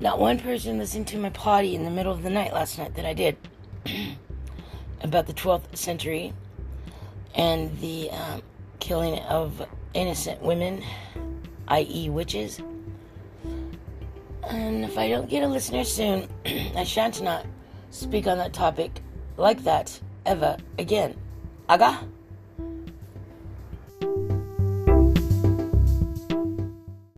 Not one person listened to my potty in the middle of the night last night that I did about the 12th century and the um, killing of innocent women, i.e., witches. And if I don't get a listener soon, I shan't not speak on that topic like that ever again. Aga?